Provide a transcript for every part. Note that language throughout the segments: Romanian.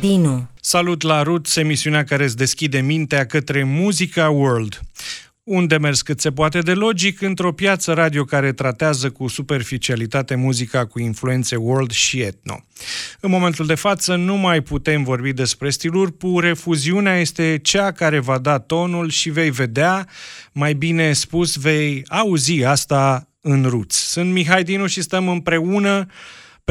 Dinu. Salut la Roots, emisiunea care îți deschide mintea către muzica world. Un demers cât se poate de logic într-o piață radio care tratează cu superficialitate muzica cu influențe world și etno. În momentul de față nu mai putem vorbi despre stiluri pure, fuziunea este cea care va da tonul și vei vedea, mai bine spus, vei auzi asta în Roots. Sunt Mihai Dinu și stăm împreună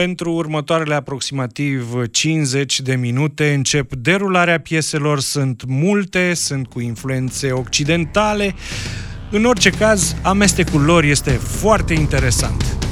pentru următoarele aproximativ 50 de minute încep derularea pieselor, sunt multe, sunt cu influențe occidentale. În orice caz, amestecul lor este foarte interesant.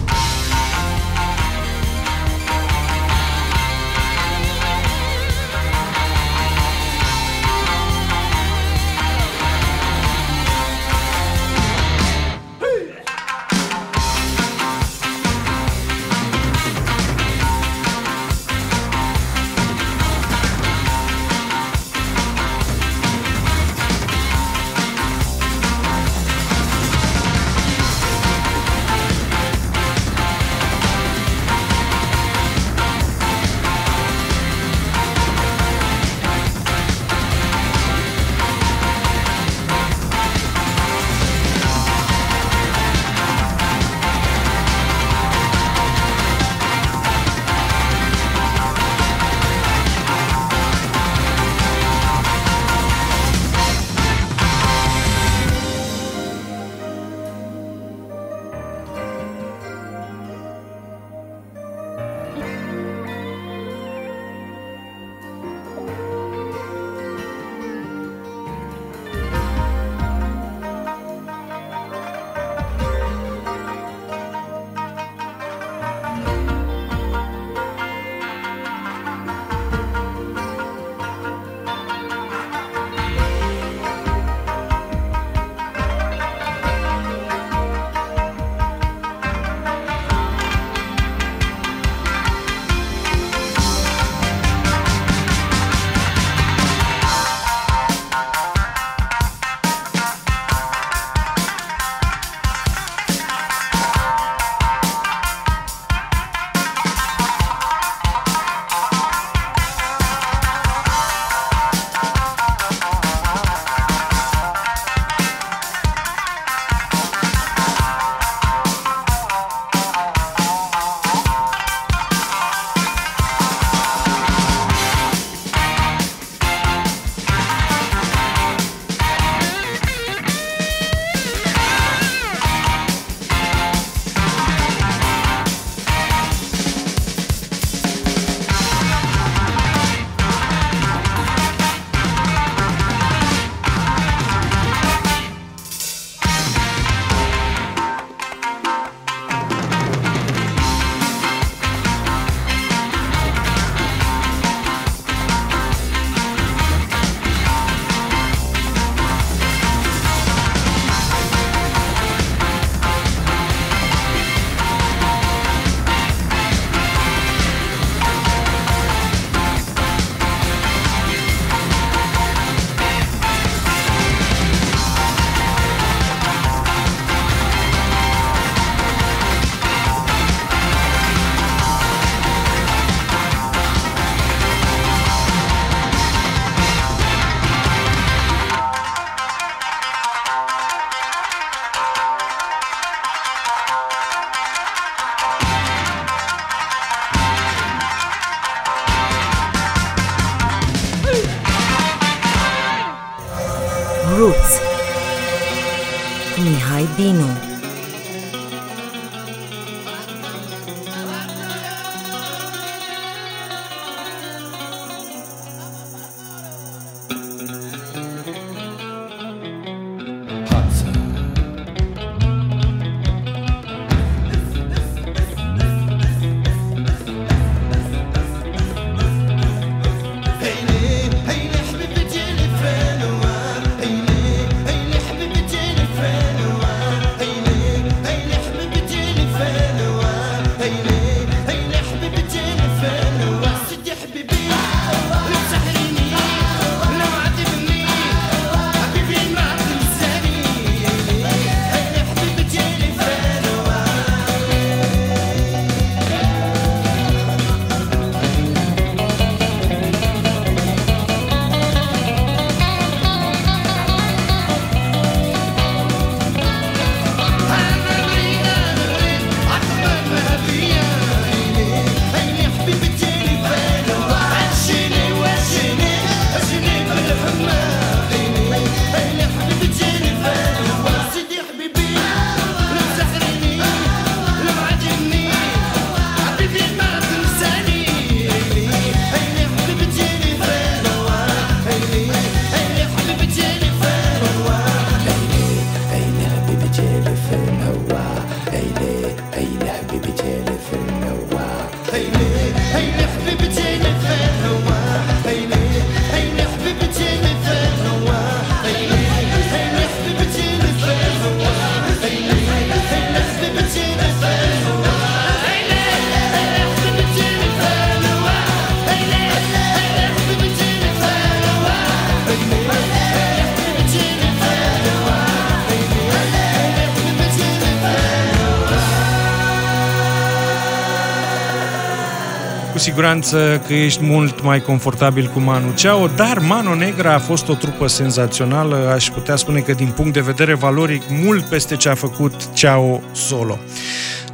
Siguranță că ești mult mai confortabil cu Manu Chao, dar Mano Negra a fost o trupă senzațională, aș putea spune că din punct de vedere valoric, mult peste ce a făcut Chao solo.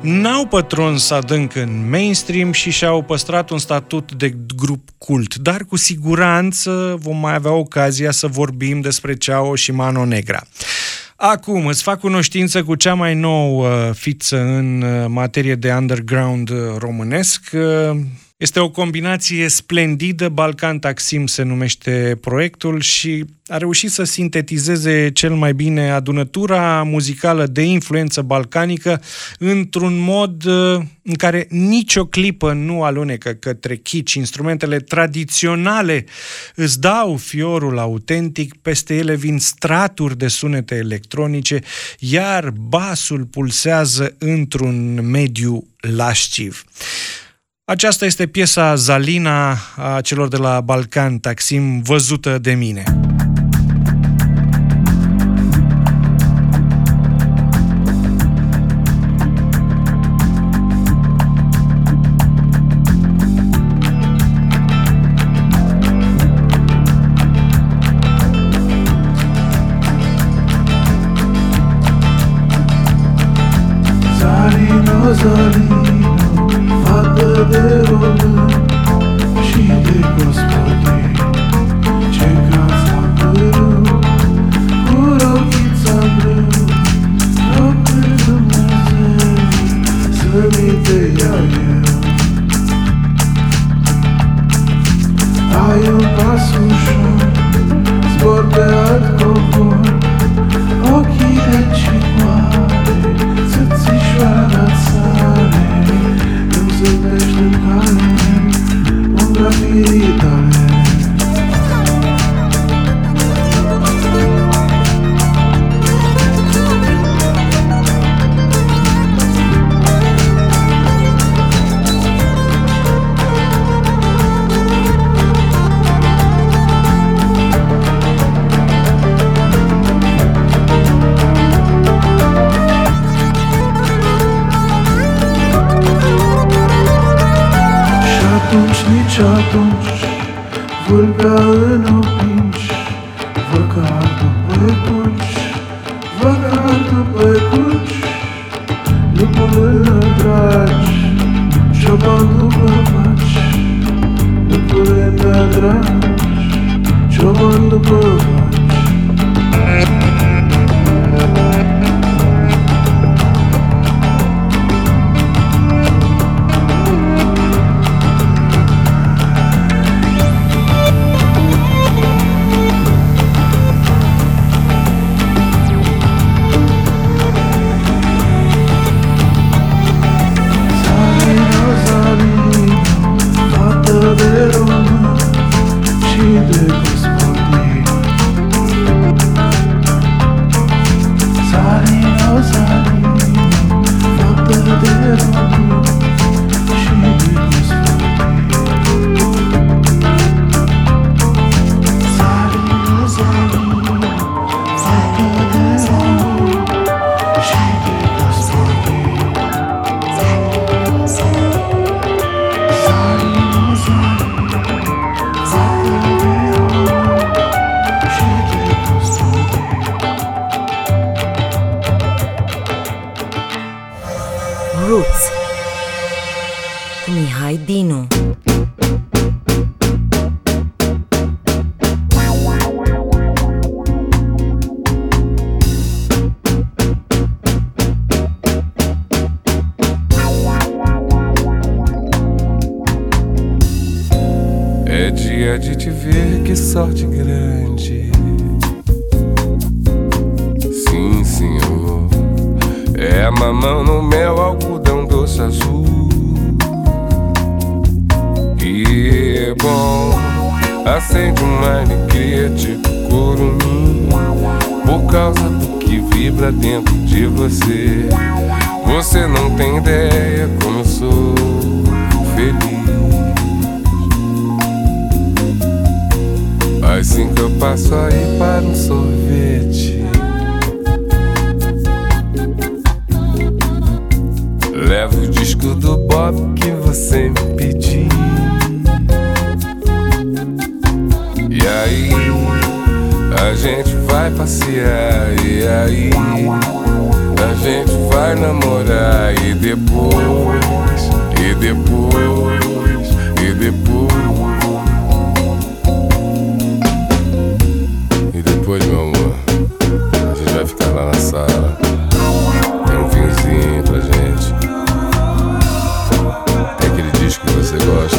N-au pătruns adânc în mainstream și și-au păstrat un statut de grup cult, dar cu siguranță vom mai avea ocazia să vorbim despre Chao și Mano Negra. Acum îți fac cunoștință cu cea mai nouă fiță în uh, materie de underground uh, românesc. Uh, este o combinație splendidă, Balcan Taxim se numește proiectul și a reușit să sintetizeze cel mai bine adunătura muzicală de influență balcanică într-un mod uh, în care nicio clipă nu alunecă către chici. Instrumentele tradiționale îți dau fiorul autentic, peste ele vin straturi de sunete electronice, iar basul pulsează într-un mediu lasciv. Aceasta este piesa Zalina a celor de la Balcan Taxim, văzută de mine.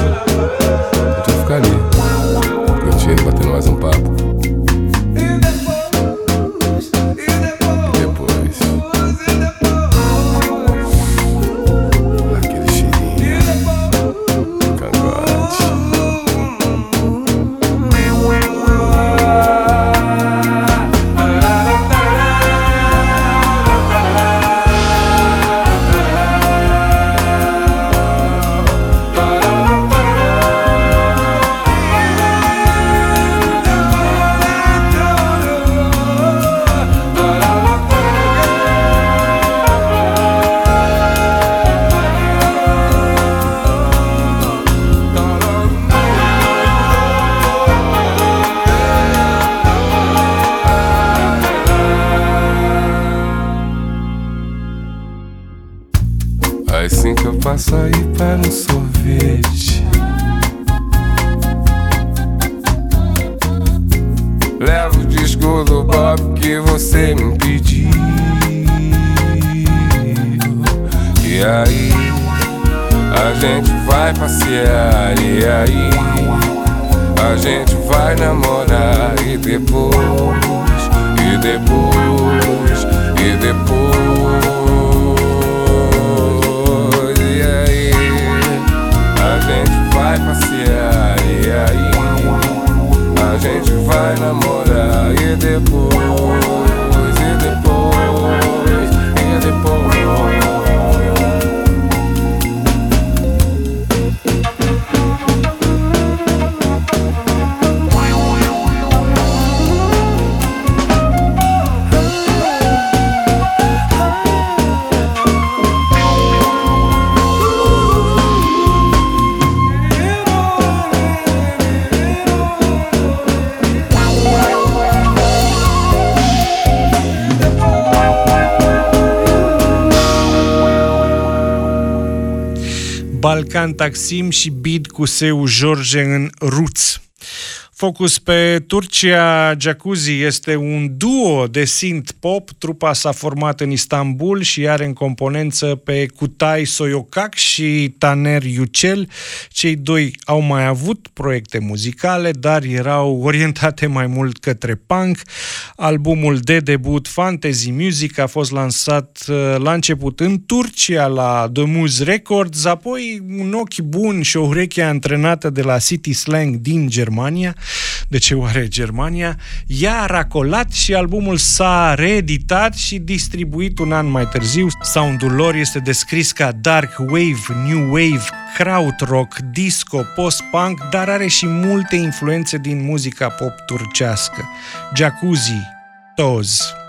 la love, la. Balcan Taksim și Bid cu Seu George în Roots. Focus pe Turcia, Jacuzzi este un duo de synth pop. Trupa s-a format în Istanbul și are în componență pe Kutai Soyokak și Taner Yücel. Cei doi au mai avut proiecte muzicale, dar erau orientate mai mult către punk. Albumul de debut Fantasy Music a fost lansat uh, la început în Turcia la The Muse Records, apoi un ochi bun și o ureche antrenată de la City Slang din Germania. De ce oare Germania? Ea a racolat și albumul s-a reeditat și distribuit un an mai târziu. Soundul lor este descris ca dark wave, new wave, krautrock, disco, post-punk, dar are și multe influențe din muzica pop turcească. Jacuzzi, Toz.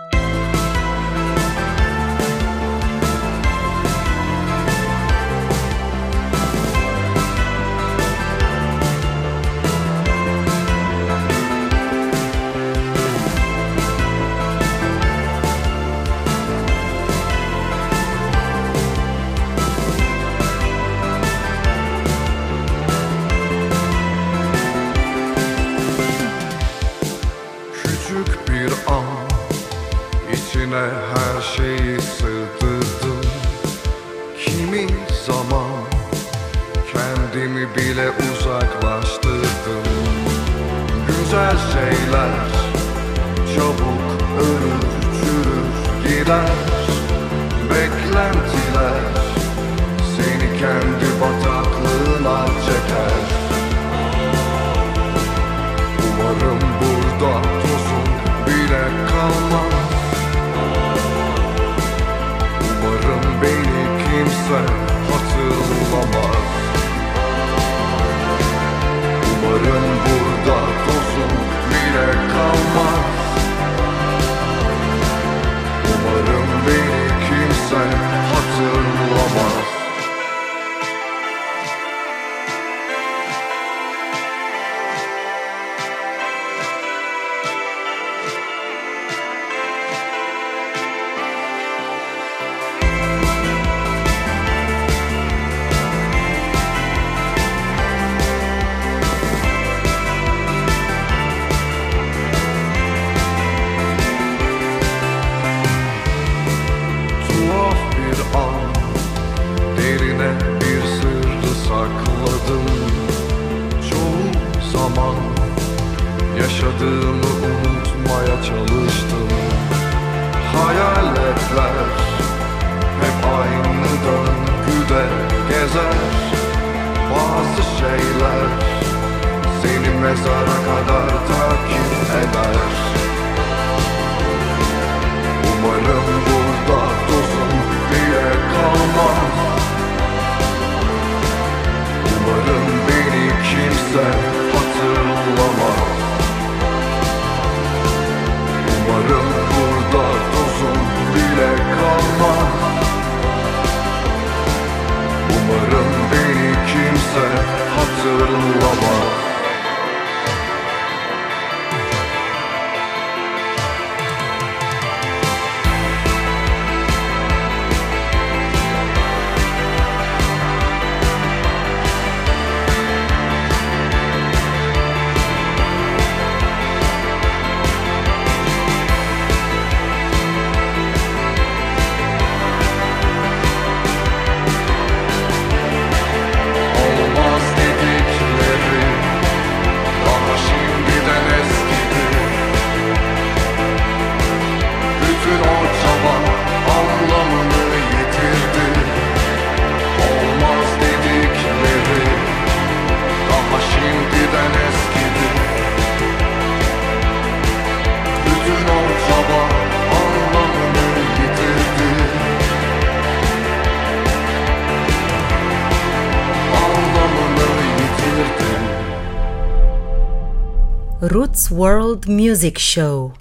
Roots World Music Show.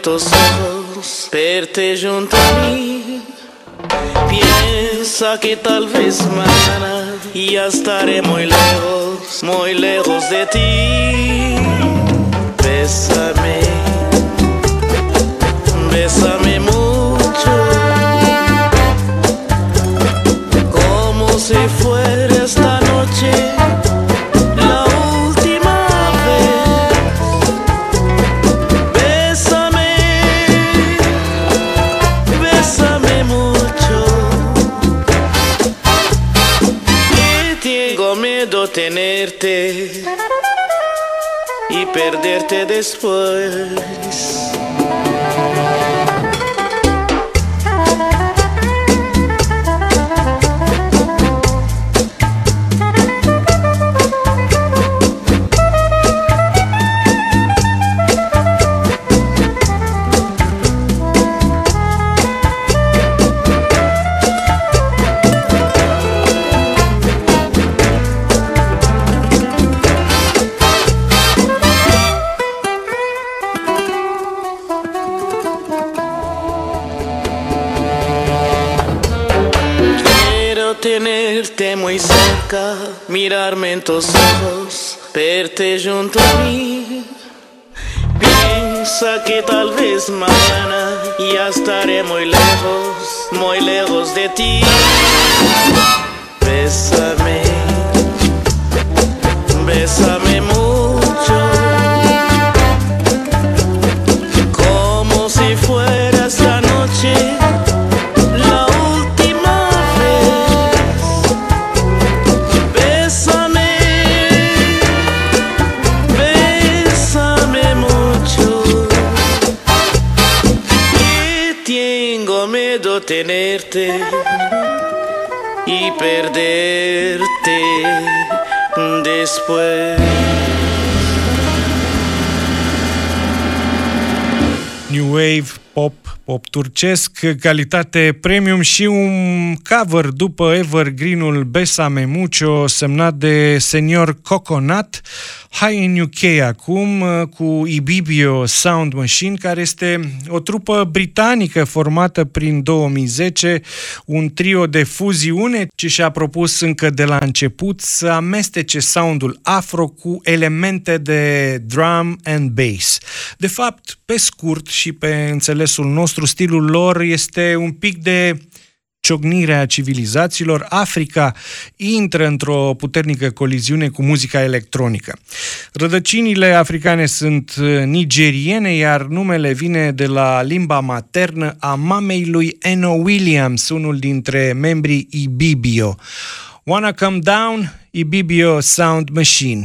tantos anos Verte junto a mí. Piensa que tal vez mañana Ya estaré muy lejos, muy lejos de ti. Bésame. até depois. lentos ojos verte junto a mí. Piensa que tal vez mañana ya estaré muy lejos, muy lejos de ti. Tenerte y perderte después. New Wave, pop, pop turcesc, calitate premium și un cover după Evergreen-ul Besame Mucho semnat de Senior Coconut, Hai în UK acum cu Ibibio Sound Machine, care este o trupă britanică formată prin 2010, un trio de fuziune ce și-a propus încă de la început să amestece soundul afro cu elemente de drum and bass. De fapt, pe scurt și pe înțelesul nostru, stilul lor este un pic de ciocnirea civilizațiilor, Africa intră într-o puternică coliziune cu muzica electronică. Rădăcinile africane sunt nigeriene, iar numele vine de la limba maternă a mamei lui Eno Williams, unul dintre membrii Ibibio. Wanna Come Down? Ibibio Sound Machine.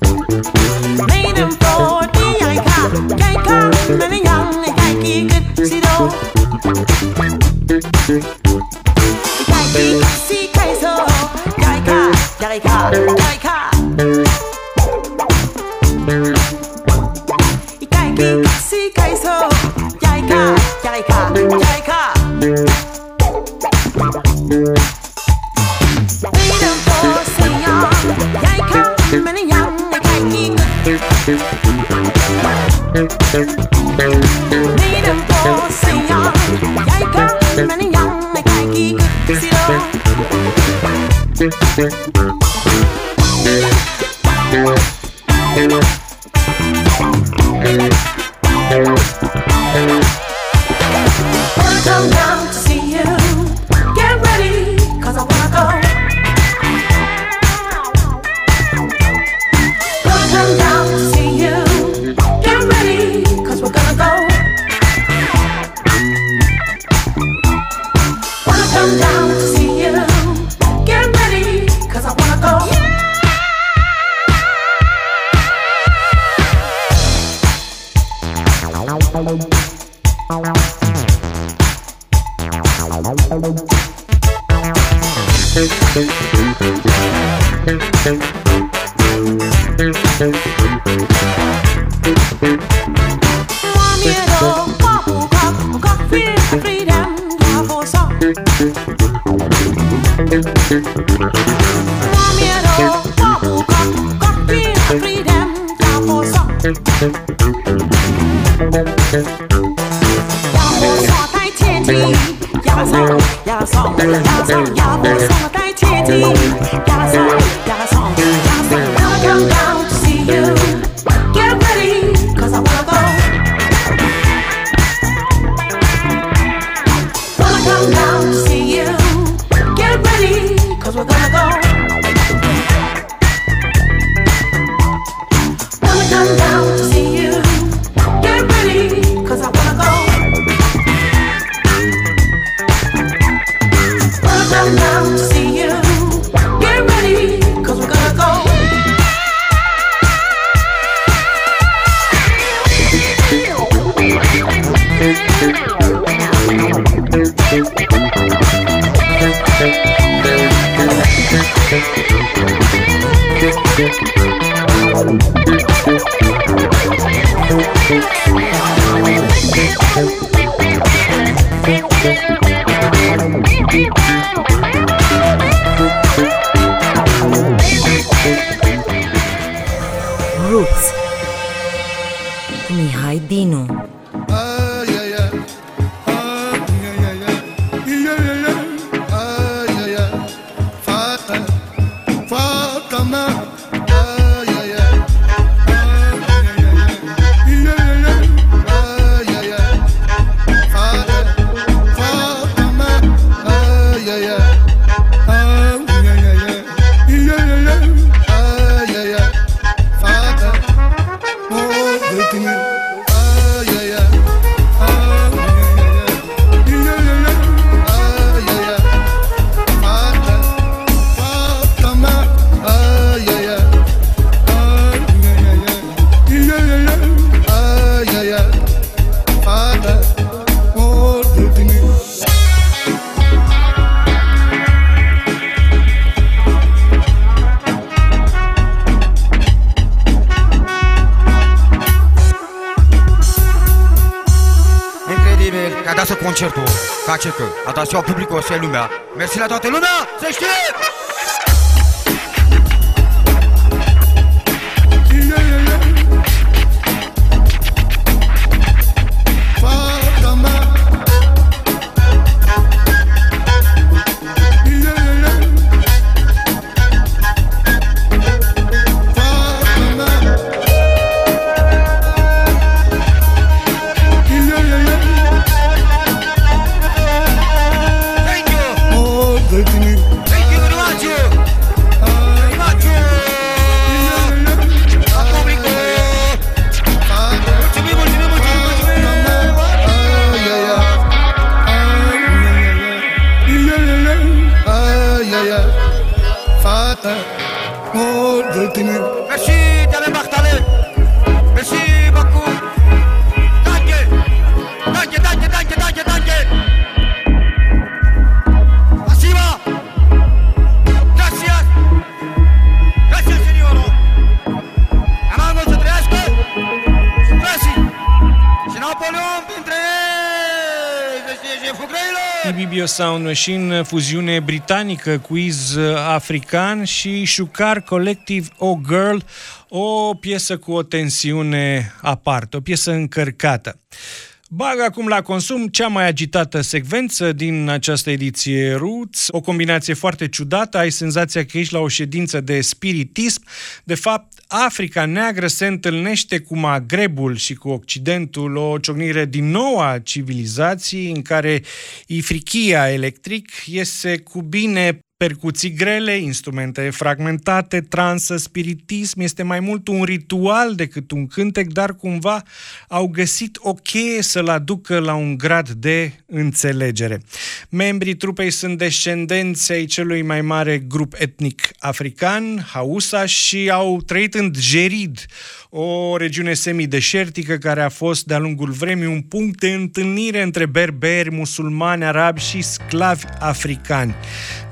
Ce că a dat ziua publicul să lumea Mersi la toată Sound Machine, fuziune britanică, quiz african și Shukar Collective O Girl, o piesă cu o tensiune aparte, o piesă încărcată. Bag acum la consum cea mai agitată secvență din această ediție Roots, o combinație foarte ciudată, ai senzația că ești la o ședință de spiritism. De fapt, Africa neagră se întâlnește cu Magrebul și cu Occidentul, o ciocnire din nou a civilizației în care ifrichia electric iese cu bine percuții grele, instrumente fragmentate, transă, spiritism, este mai mult un ritual decât un cântec, dar cumva au găsit o cheie să-l aducă la un grad de înțelegere. Membrii trupei sunt descendenți ai celui mai mare grup etnic african, Hausa, și au trăit în Gerid, o regiune semideșertică care a fost de-a lungul vremii un punct de întâlnire între berberi, musulmani, arabi și sclavi africani.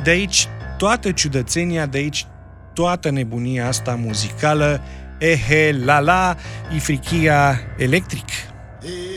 De aici toată ciudățenia, de aici toată nebunia asta muzicală, ehe, la la, ifrichia electric. Thank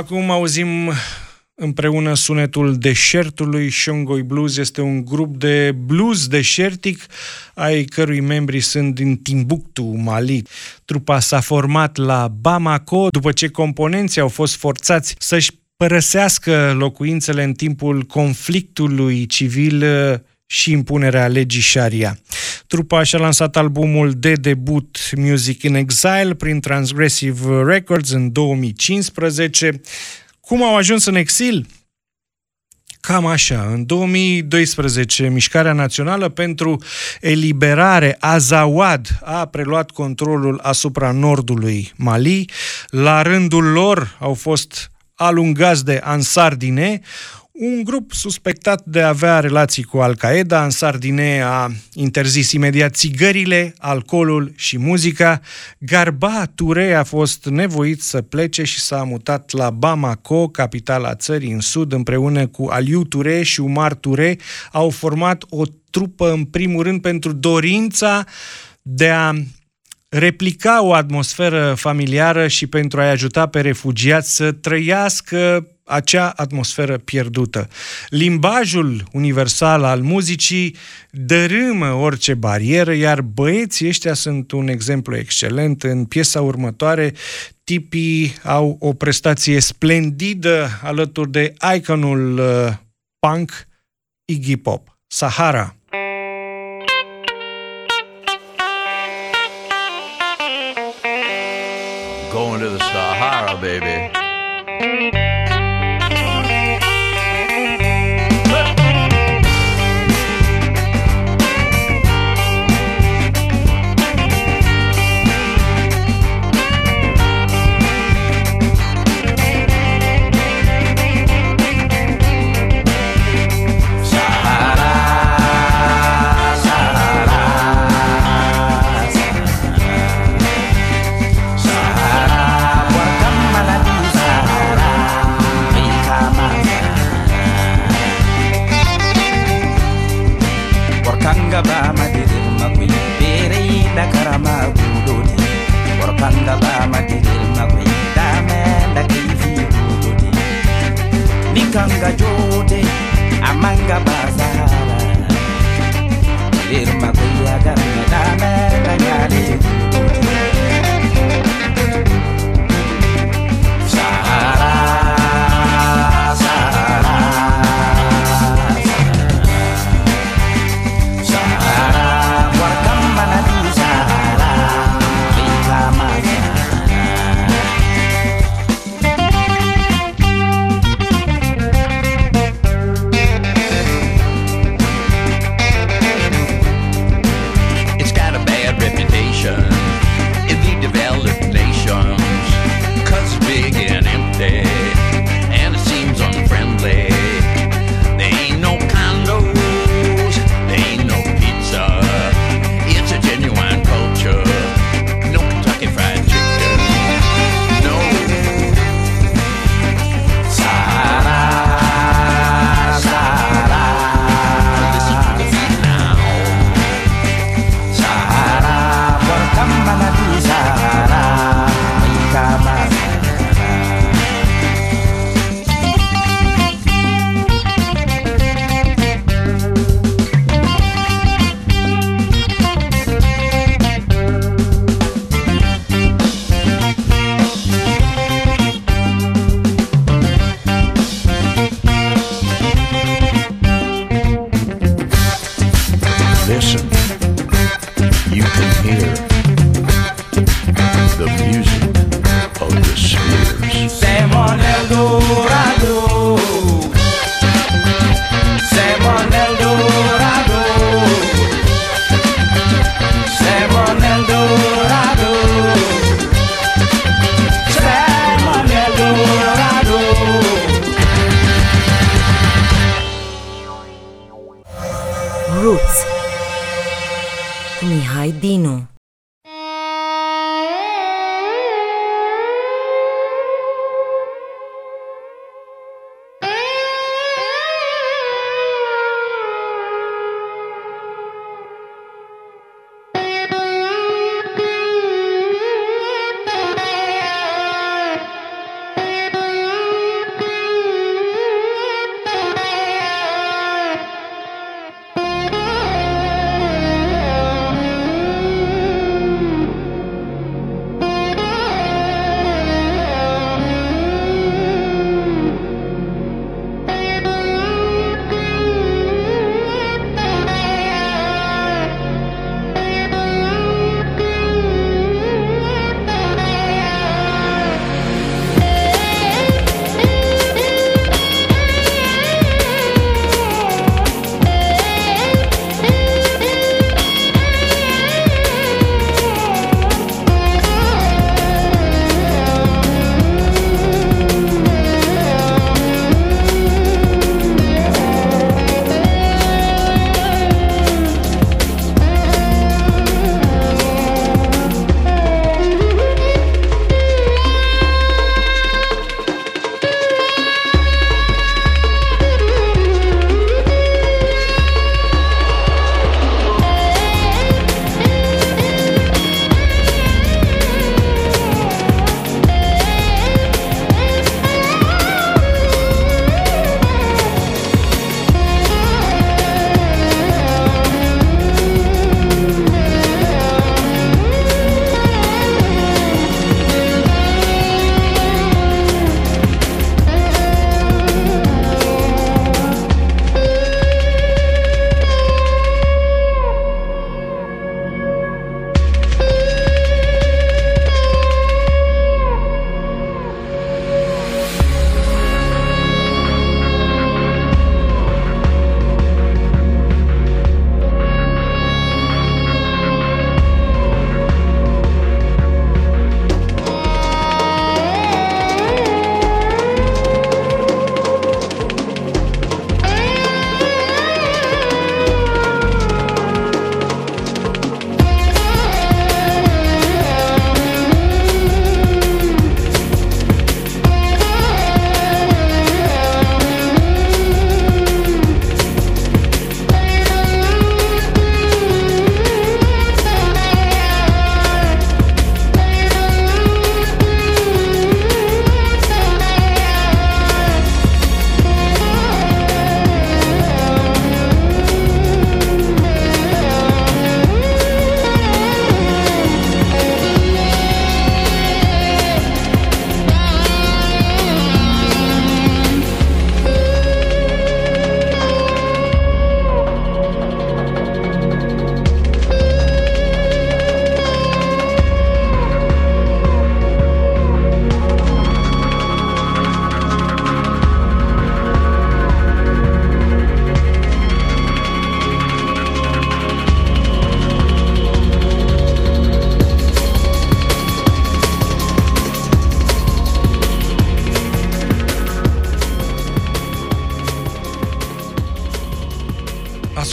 Acum auzim împreună sunetul deșertului. Shongoi Blues este un grup de blues deșertic, ai cărui membri sunt din Timbuktu, Mali. Trupa s-a format la Bamako după ce componenții au fost forțați să-și părăsească locuințele în timpul conflictului civil uh, și impunerea legii Sharia. Trupa și-a lansat albumul de debut Music in Exile prin Transgressive Records în 2015. Cum au ajuns în exil? Cam așa. În 2012, Mișcarea Națională pentru Eliberare Azawad a preluat controlul asupra nordului Mali. La rândul lor au fost alungați de Ansar Dine, un grup suspectat de a avea relații cu Al-Qaeda în Sardine a interzis imediat țigările, alcoolul și muzica. Garba Ture a fost nevoit să plece și s-a mutat la Bamako, capitala țării în sud, împreună cu Aliu Ture și Umar Ture. Au format o trupă, în primul rând, pentru dorința de a replica o atmosferă familiară și pentru a-i ajuta pe refugiați să trăiască acea atmosferă pierdută. Limbajul universal al muzicii dărâmă orice barieră, iar băieții ăștia sunt un exemplu excelent. În piesa următoare, tipii au o prestație splendidă alături de iconul uh, punk Iggy Pop, Sahara. Going to the Sahara, baby.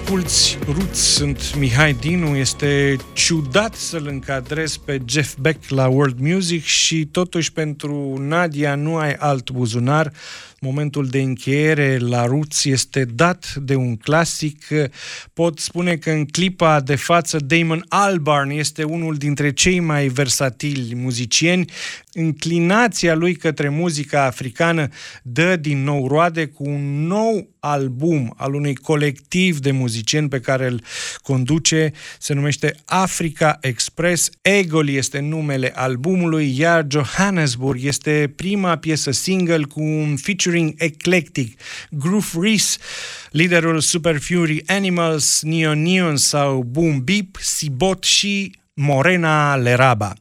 Asculți Roots, sunt Mihai Dinu. Este ciudat să-l încadrez pe Jeff Beck la World Music și totuși pentru Nadia nu ai alt buzunar. Momentul de încheiere la Roots este dat de un clasic. Pot spune că în clipa de față Damon Albarn este unul dintre cei mai versatili muzicieni. Înclinația lui către muzica africană dă din nou roade cu un nou album al unui colectiv de muzicieni pe care îl conduce, se numește Africa Express. Egol este numele albumului, iar Johannesburg este prima piesă single cu un featuring eclectic. Groove Reese, liderul Super Fury Animals, Neon Neon sau Boom Beep, Sibot și Morena Leraba.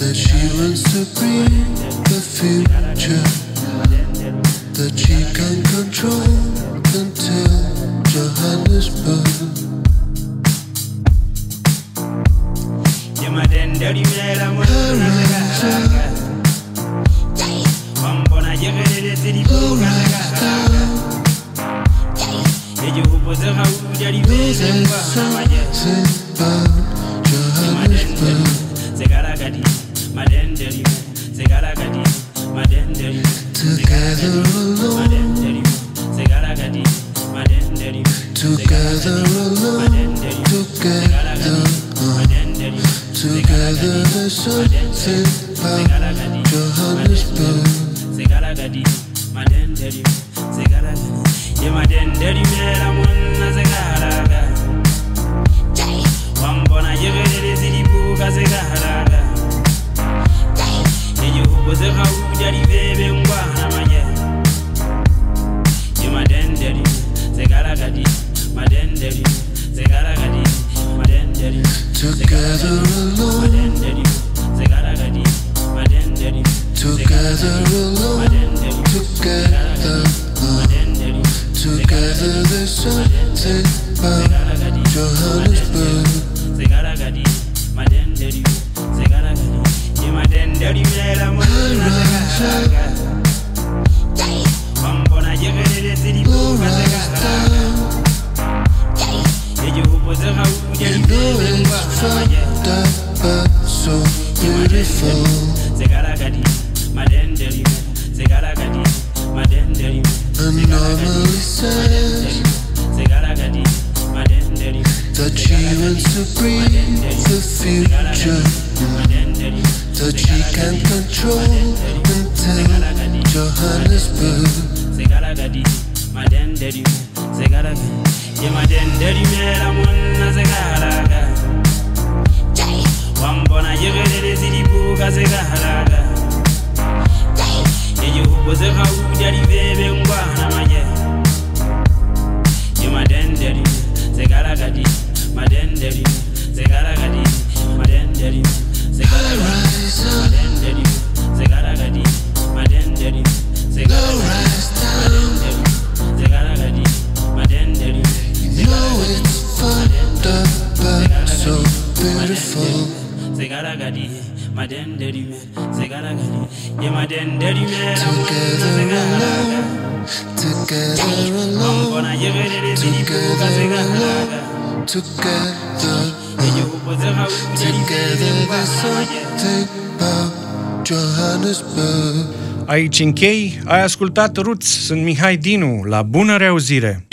That she wants to bring the future închei, ai ascultat Roots, sunt Mihai Dinu, la bună reauzire!